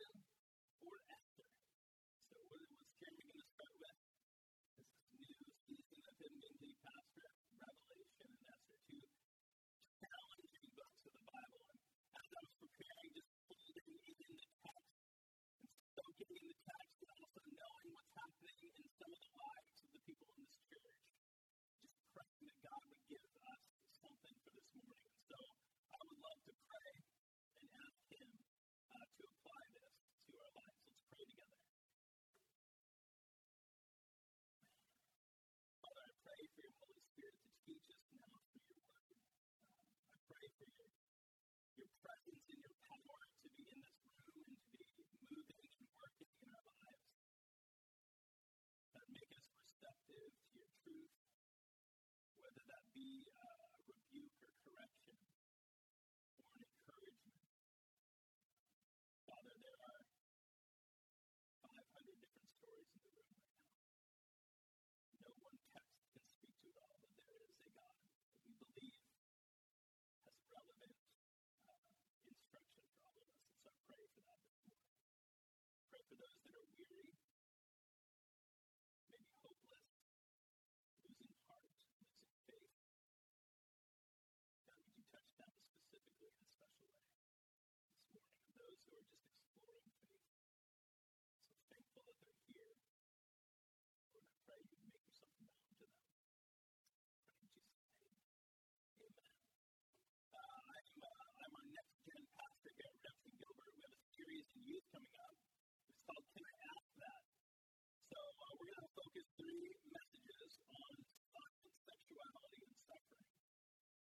often or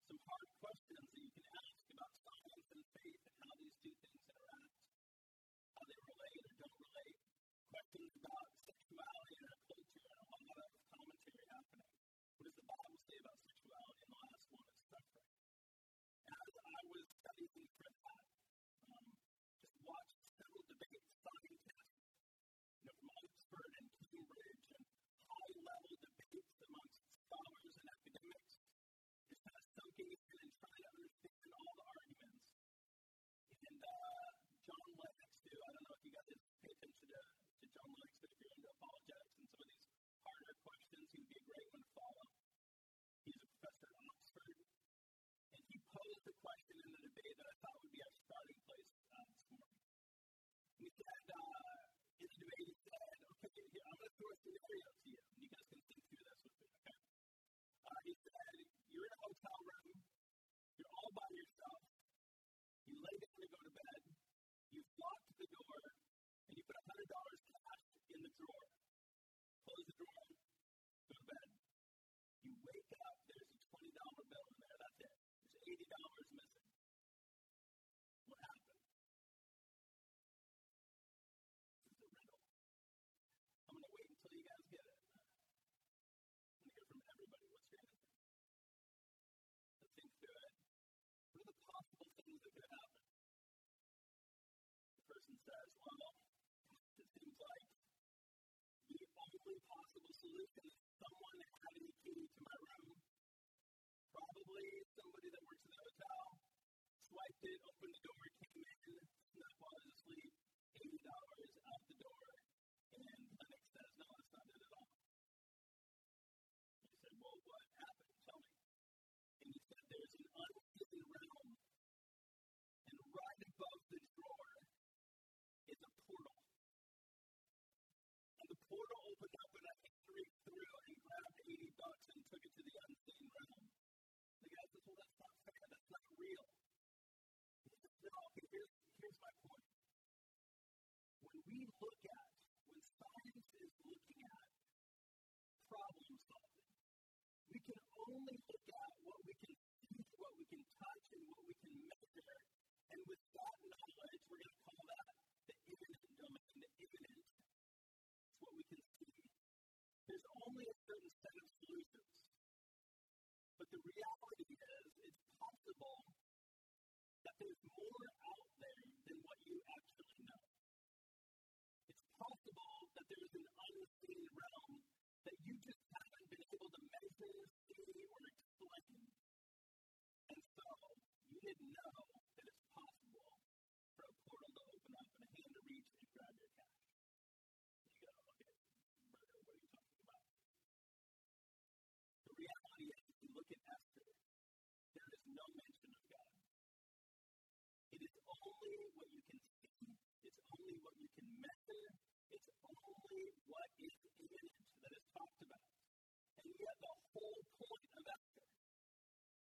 some hard questions that you can ask about science and faith and how these two things interact, how they relate or don't relate, questions about sexuality and our culture and a lot of commentary happening. What does the Bible and someone having the key to my room, probably somebody that works at the hotel, swiped it, opened the door, came in, and I was asleep, $80. well, that's not fair, that's not real. No, here's, here's my point. When we look at, when science is looking at problem solving, we can only look at what we can see, what we can touch, and what we can measure. And with that knowledge, we're going to call that the immanent domain, the immanent. It's what we can see. There's only a certain set of solutions. But the reality there's more out there than what you actually know. It's possible that there's an unseen realm that you just haven't been able to measure, see, or explain. It's only what is immanent that is talked about. And yet, the whole point of Esther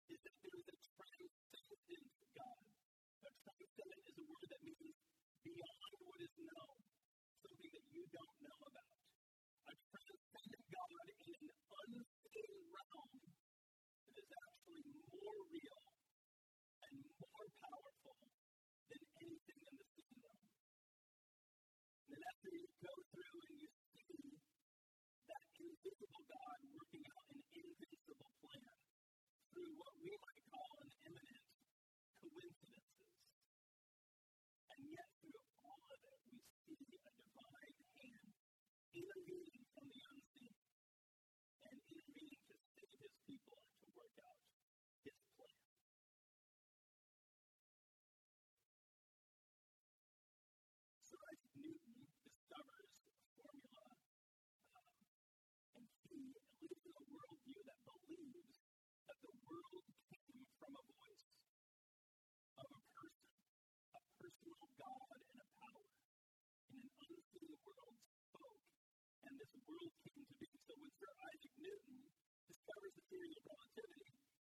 is that there is a transcendent God. A transcendent is a word that means beyond what is known, something that you don't know about. A transcendent God in an unseen realm that is actually more real and more powerful. Invisible God working out an invincible plan through what we might call an immanent coincidences. And yet through all of it, we see a divine hand intervening from the unseen and intervening to save his people and to work out his plan. Sir Isaac Newton discovers a formula, um, and he lives in a worldview that believes that the world came from a voice of a person, a personal God and a power in an unseen world spoke, and this world came to be. So when Sir Isaac Newton discovers the theory of relativity,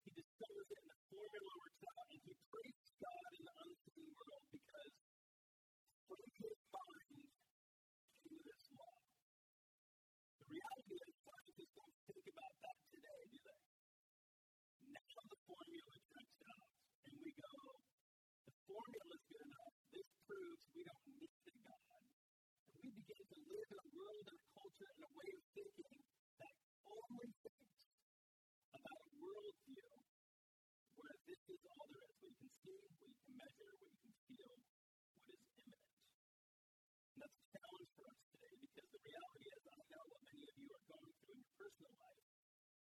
he discovers it and the formula works out, and he prays God in the unseen world because from his mind came this law. The reality is scientists don't think about that today, do they? Now the formula checks out, and we go, the formula is good enough. This proves we don't need a God. And we begin to live in a world and a culture and a way of thinking that only thinks about a worldview where this is all there is. You can see, you can measure, you can feel, what is immanent. And that's a challenge for us today because the reality is, I know what many of you are going through in your personal life.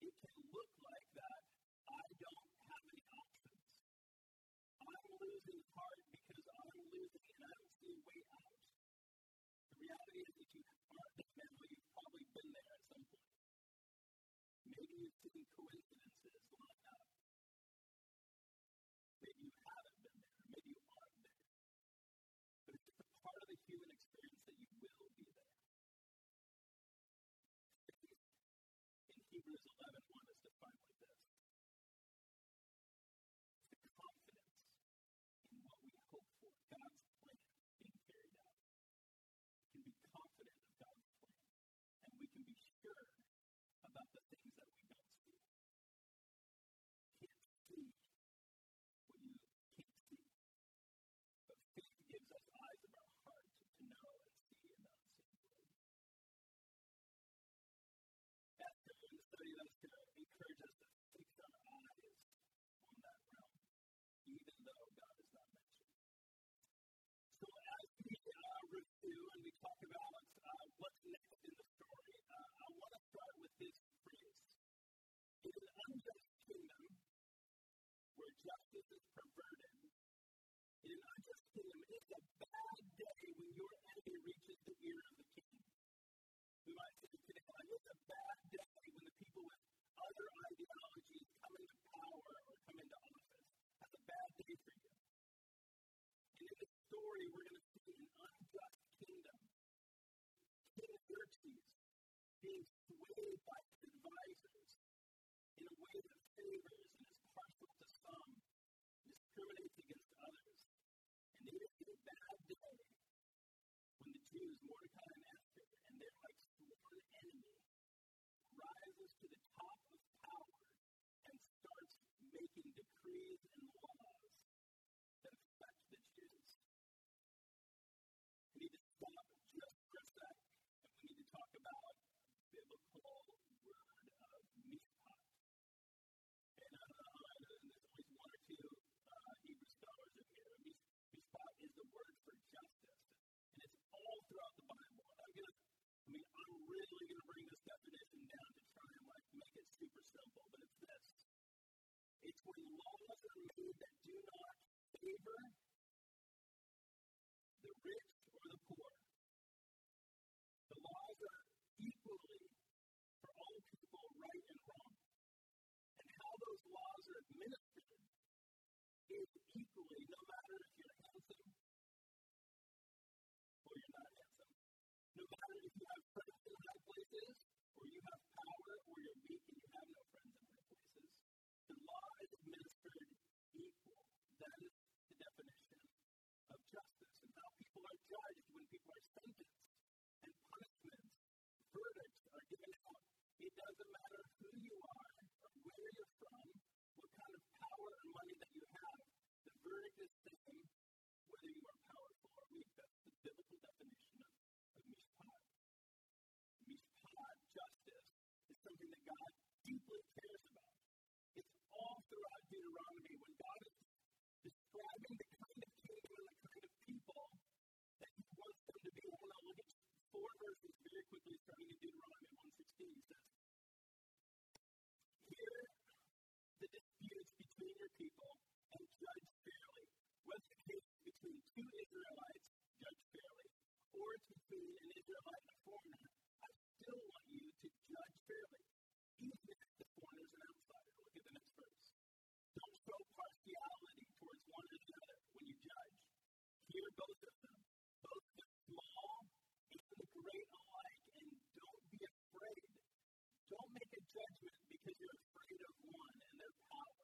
It can look like that I don't have any options. I'm losing heart because I'm losing and I don't see a way out. The reality is, if you aren't this mentally, you've probably been there at some point. Maybe you've seen coincidences line up. Maybe you haven't been there. Maybe you aren't there. But it's just a part of the human experience that you will be there. In Hebrews 11, 1 is defined like this. It's the confidence in what we hope for, God's plan being carried out. We can be confident of God's plan, and we can be sure about the things that we don't see. Can't see what you can't see. But faith gives us eyes of our heart to know and see in the unseen world. Esther, in the study of Esther, encourages us to fix our eyes on that realm, even though God is not mentioned. So as we review and we talk about uh, what's next in the story, uh, I want to start with this phrase. In an unjust kingdom where justice is perverted, in an unjust kingdom, it's a bad day when your enemy reaches the ear of the king. We might say today, it's a bad day when the people with other ideologies come into power or come into office. That's a bad day for you. And in this story, we're going to see an unjust Xerxes being swayed by his advisors in a way that favors and is partial to some, discriminates against others. And it is a bad day when the Jews, Mordecai and their like sworn enemy, rises to the top of power and starts making decrees and laws that affect the Jews. We need to stop just for a sec, and we need to talk about a biblical word of mishpat. And uh, I know there's always one or two uh, Hebrew scholars in here. Mish- Mishpat is the word for justice, and it's all throughout the Bible. And I'm gonna, I mean, I'm really gonna bring this definition down to try and like make it super simple, but it's this. It's when laws are made that do not favor the rich or the poor. The laws are equally for all people right and wrong. And how those laws are administered is equally, no matter equal. That is the definition of justice and how people are judged when people are sentenced and punishments, verdicts are given out. It doesn't matter who you are or where you're from, what kind of power and money that you have, the verdict is the same whether you are powerful or weak. That's the biblical definition of, of mishpat. Mishpat, justice, is something that God been an Israelite and a foreigner, I still want you to judge fairly, even if the foreigner is an outsider. Look at the next verse. Don't show partiality towards one or the other when you judge. Hear both of them, both the small and the great alike, and don't be afraid. Don't make a judgment because you're afraid of one and their power.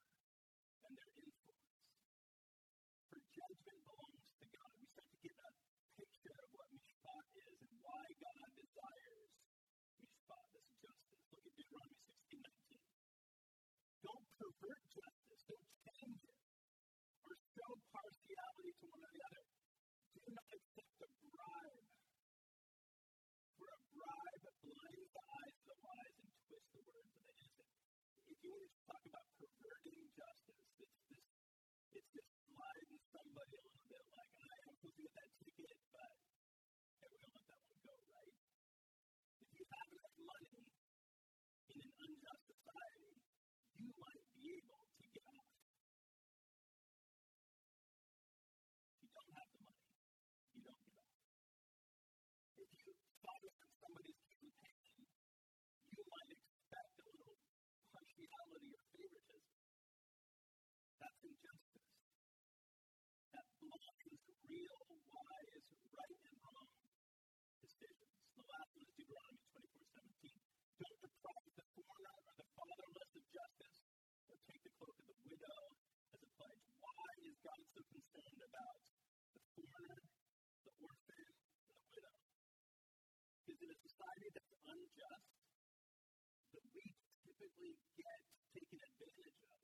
actually get taken advantage of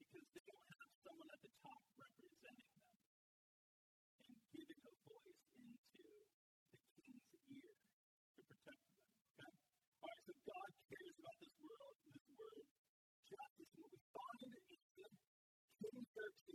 because they don't have someone at the top representing them and giving a voice into the king's ear to protect them. Okay? All right, so God cares about this world, this word. chapter what we find in Egypt, King Xerxes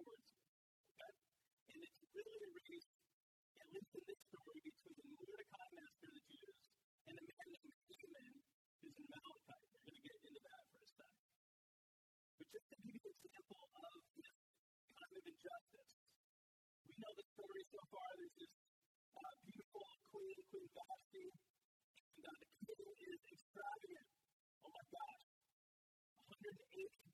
towards. Okay? And it's really a race, at least in this story, between Mordecai, master of the Jews, and the man named Haman, who's an Amalekite. We're going to get into that for a sec. But just to give you an example of this kind of injustice, we know the story so far. There's this uh, beautiful queen, Queen Vashti, and uh, the king is extravagant. Oh my gosh, 180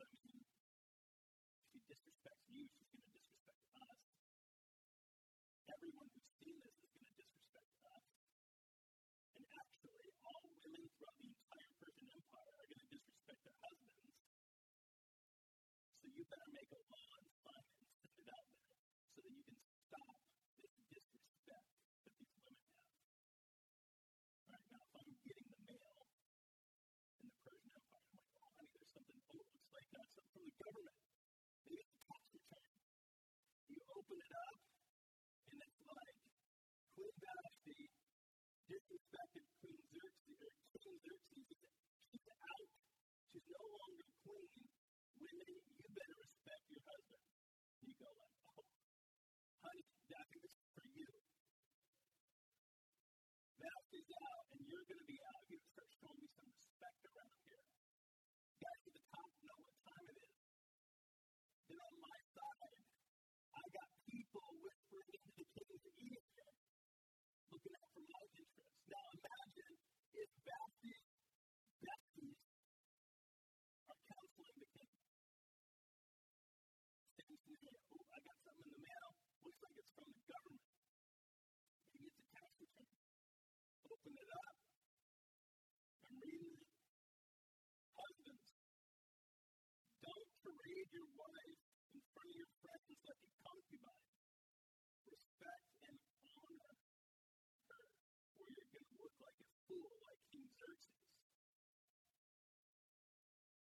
I mean, if he disrespects you, she's going to disrespect disrespected Queen Xerxes, or King Xerxes, she's out. She's no longer queen. Women, you better respect your husband. You go like, oh, honey, Now imagine if Baptist besties are counseling the king. To me, oh, I got something in the mail. Looks like it's from the government. Maybe it's a return. Open it up. I'm reading it. Husbands, don't parade your wife in front of your friends like a concubine. Respect and honor her, or you're going to look like a fool, like King Xerxes.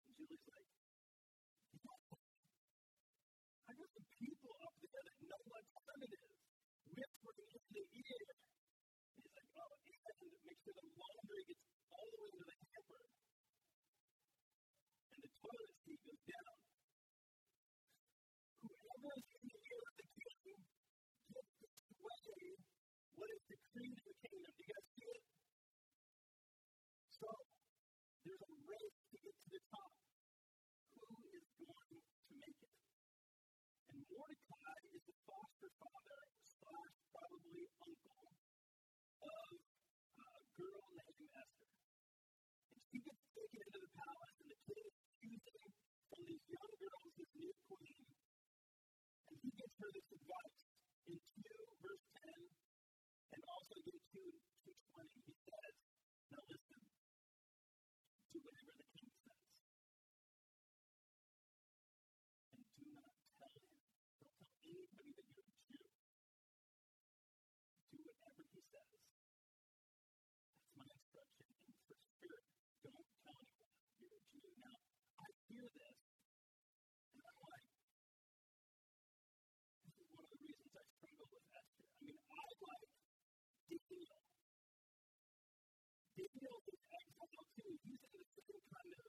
And Julie's like, I got some people up there that know what time it is, whispering in the ear. He's like, oh, and make sure the laundry gets all the way to the hamper. And the toilet seat goes down. Whoever is in the ear of the king gets to sway what is decreed in the kingdom. Do you guys see it? So, there's a race to get to the top. Who is going to make it? And Mordecai is the foster father slash uncle of a girl named Esther. And she gets taken into the palace, and the king is choosing from these young girls this new queen. And he gives her this advice in 2 verse 10 and also in 2 220. He says, Now listen, do whatever the king says. And do not tell him. Don't tell anybody that you're a Jew. Do whatever he says. That's my instruction. And for spirit, don't tell anyone you're a Jew. Now, I hear this, and I'm like, this is one of the reasons I struggle with Esther. I mean, I like Daniel. Daniel is exiled too. He's in the same kind of,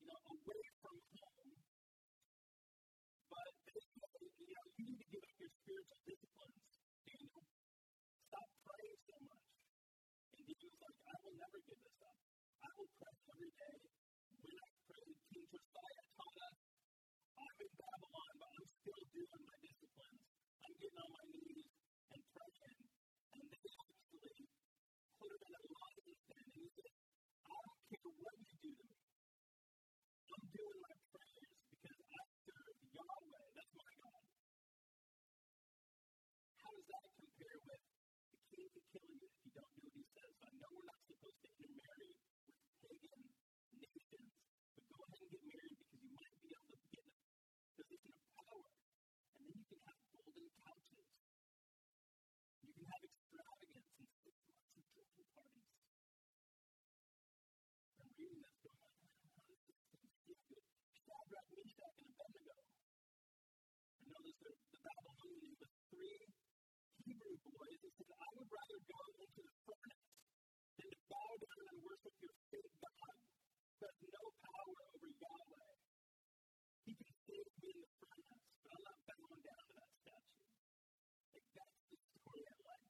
you know, away from home. But you know, you need to give up your spiritual disciplines, Daniel. Stop praying so much. And Daniel's like, I will never give this up. I will pray every day. When I prayed, King Josiah taught us, I'm in Babylon, but I'm still doing my disciplines. I'm getting on my knees and praying. And they actually put him in a lion pen. And he said, I don't care what you do to me. I'm doing my prayers because I serve Yahweh. That's my God. How does that compare with the king could kill you if you don't do what he says? I know we're not supposed to intermarry with pagan nations, but go ahead and get married because you might be able to get a position of power. And then you can have golden couches. You can have extravagance and lots of drinking parties. I'm reading this going like, how does this thing feel good? Shadrach, Meshach, and Abednego. I noticed that the Babylonians with three Hebrew boys, they said, I would rather go into the furnace than to bow down and worship your fake God who has no power over Yahweh. He can save me in the furnace, but I'm not bowing down to that statue. Like, that's the story I like.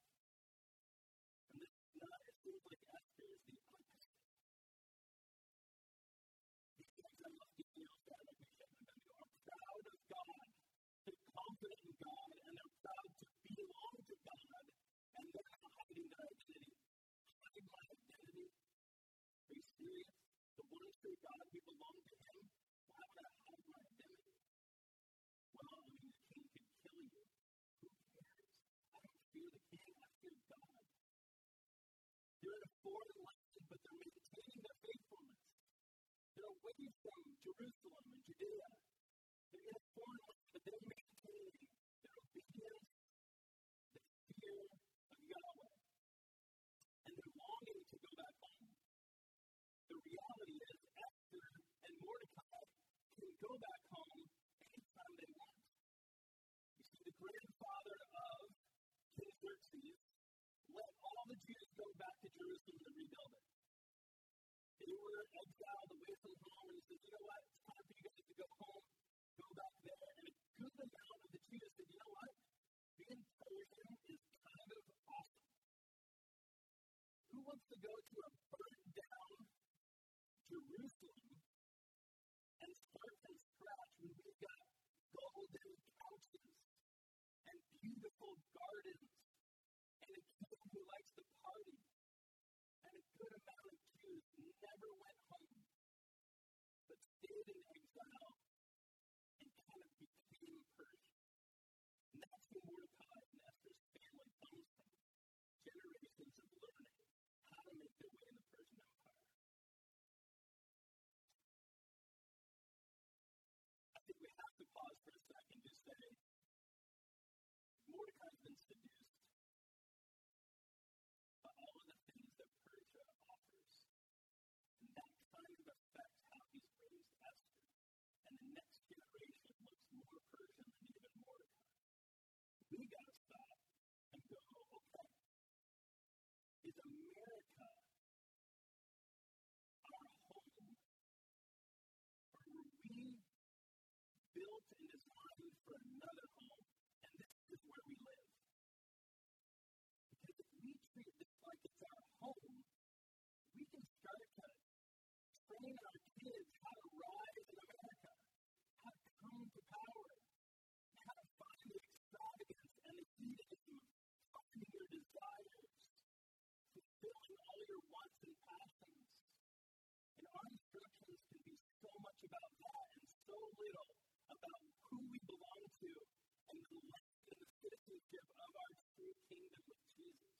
And this is not, it seems like Esther is the opposite. These guys I love Daniel, Shadrach, Meshach, and Abednego are proud of God. They're confident in God, and they're proud to God, and they're not hiding their identity. Hide my identity? Are you serious? The one true God, we belong to Him. Why would I hide my identity? Well, I mean, the king could kill you. Who cares? I don't fear the king, I fear God. They're in a foreign land, but they're maintaining their faithfulness. They're away from Jerusalem and Judea. They're in a foreign land, but they're maintaining their obedience, go back home anytime they want. You see, the grandfather of King Xerxes let all the Jews go back to Jerusalem to rebuild it. They were exiled away from home, and he said, You know what? It's time for you guys to go home, go back there. And a good amount of the Jews said, You know what? Being Persian is kind of awesome. Who wants to go to a burned porches and beautiful gardens and a kid who likes to party and a good amount of Jews never went home. is how to rise in America, how to come to power, how to find the extravagance and the hedonism of your desires, fulfilling all your wants and passions. And our instructions can be so much about that and so little about who we belong to and the life and the citizenship of our true kingdom with Jesus.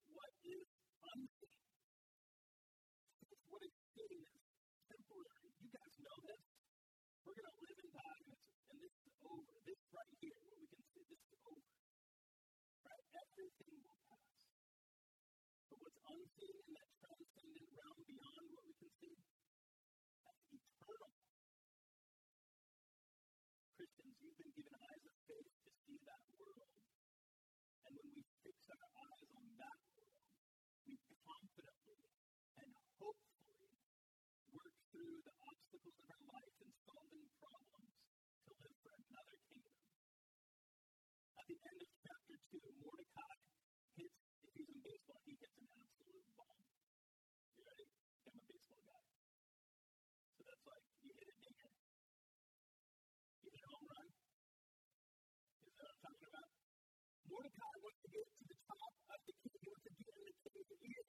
get to the top of the kingdom to be in the kingdom here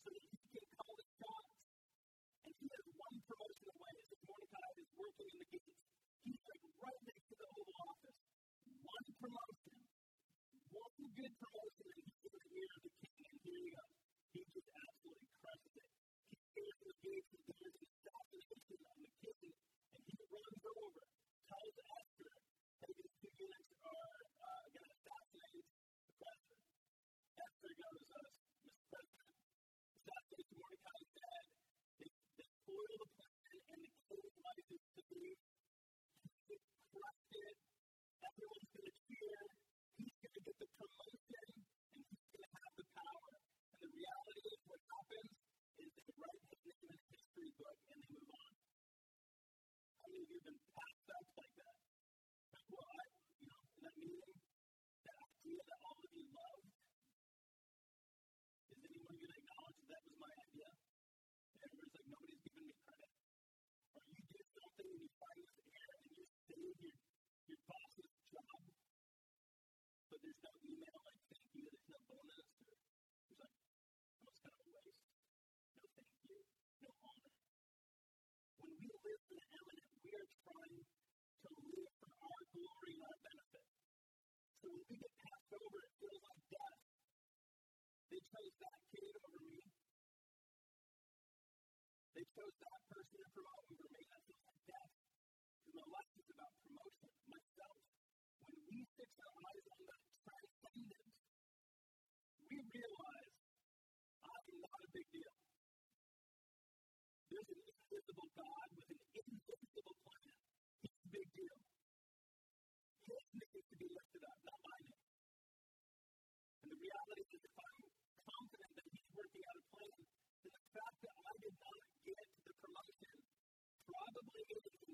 so that he can call the shots. And he has one promotion away as Mordecai is working in the gate. He's like right next to the Oval Office. One promotion. One good promotion and he's going to hear the king. And here we go. He just absolutely crushes it. He stands in the gate and there's an assassination on the king. And he runs over, tells us there goes us, Mr. President. Scott says Mordecai's dad, it, it spoiled the plan and it killed Moses to move. It crushed. Everyone's going to cheer. He's going to get the promotion and he's going to have the power. And the reality is, what happens is they write his name in a history book and they move on. How many of you have been passed up like that? Like, well, I, about promotion myself. When we fix our eyes on that transcendent, we realize ah, I'm not a big deal. There's an invisible God with an invisible plan. He's a big deal. His name is to be lifted up, not my name. And the reality is, if I'm confident that He's working out a plan, then the fact that I did not get the promotion probably is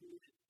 repeated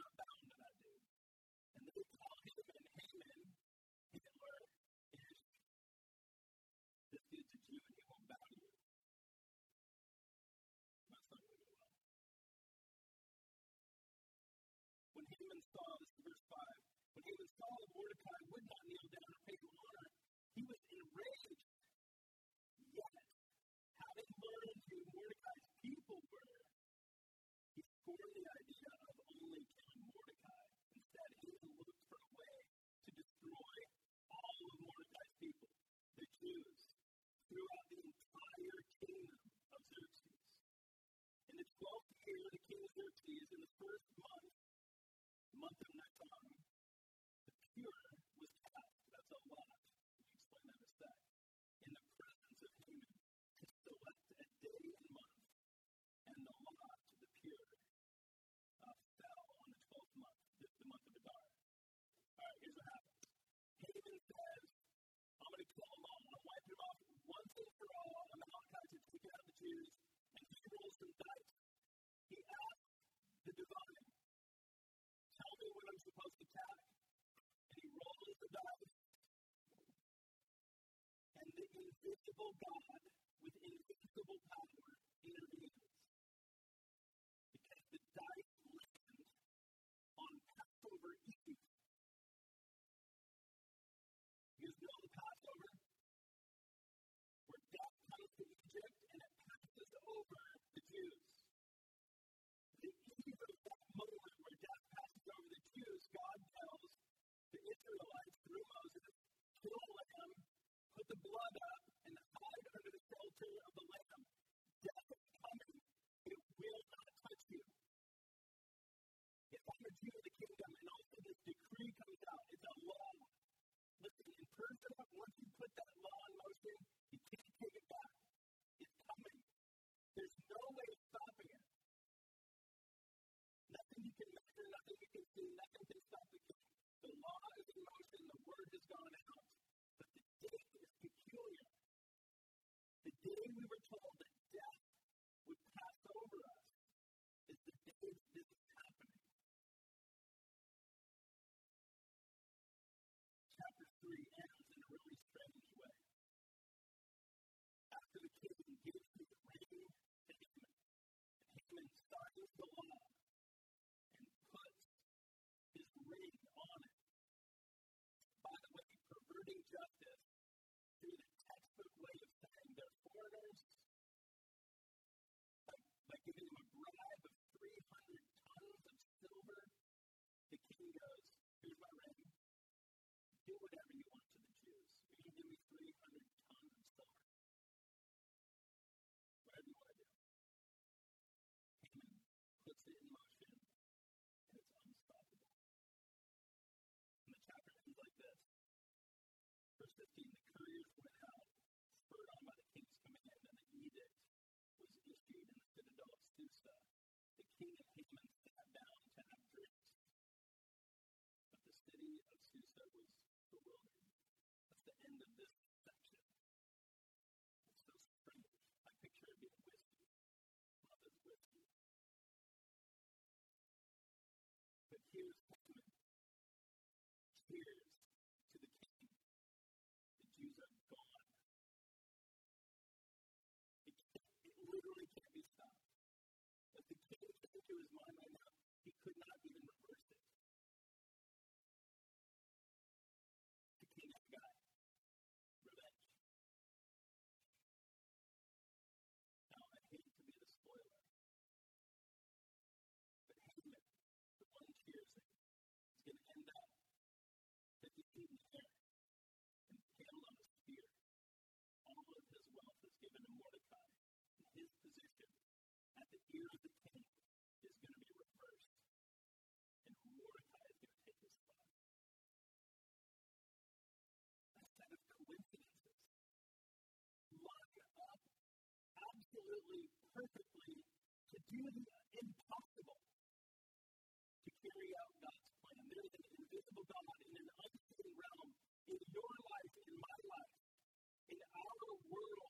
not bound to that dude. And they call him Xerxes in the first month, month of back and he rolls the dice. And the invisible God with invisible power intervenes. the Israelites through Moses kill a lamb, put the blood up, and hide under the shelter of the lamb. Death is coming. It will not touch you. If I'm a Jew of the kingdom, and also this decree comes out, it's a law. Listen, in Persia, once you put that law in motion, you can't take it back. It's coming. There's no way of stopping it. the law is in motion, the word has gone out, but the day is through the textbook way King Haman sat down to perfectly to do the impossible to carry out God's plan. There is an invisible God in an unseen realm in your life, in my life, in our world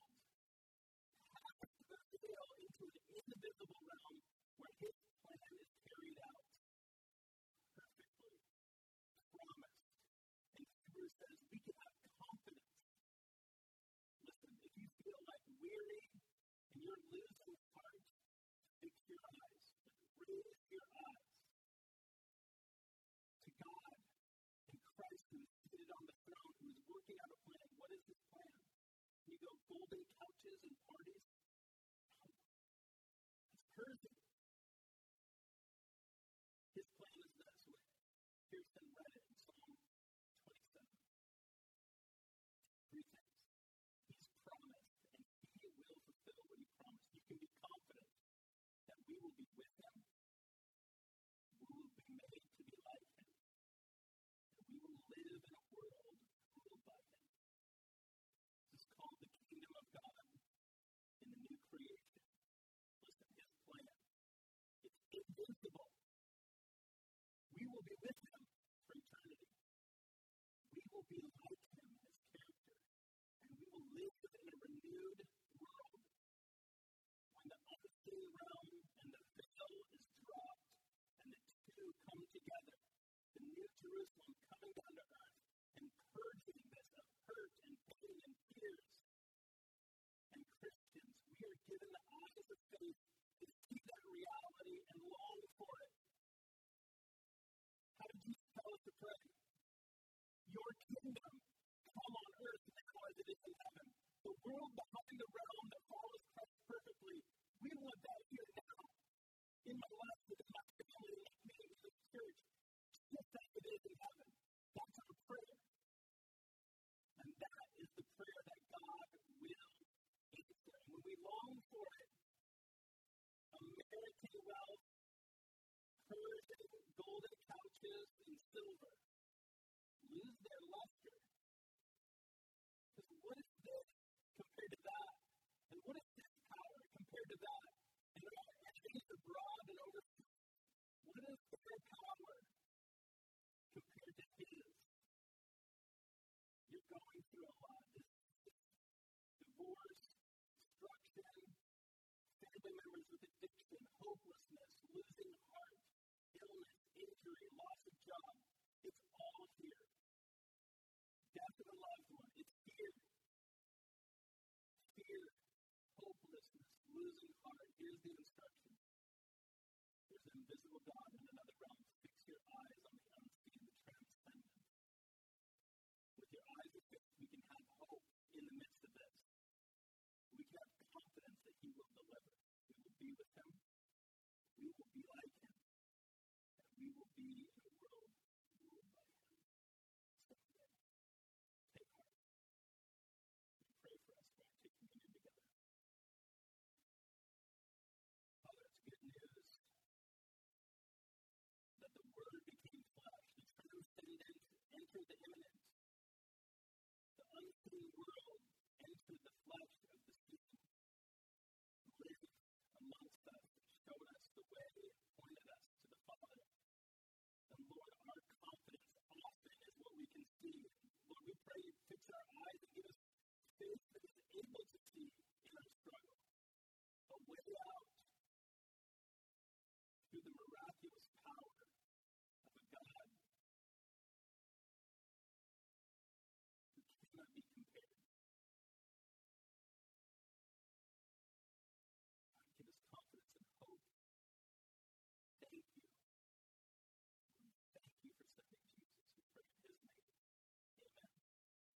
Jerusalem coming down to earth and purging this of hurt and pain and fears. And Christians, we are given the eyes of faith to see that reality and long for it. How did Jesus tell us to pray? Your kingdom power compared to His. You're going through a lot. This, divorce, destruction, family members with addiction, hopelessness, losing heart, illness, injury, loss of job. It's all here. Death of a loved one. It's here. Fear, hopelessness, losing heart. Here's the instruction. There's an invisible God entered the immanent. The unseen world entered the flesh of the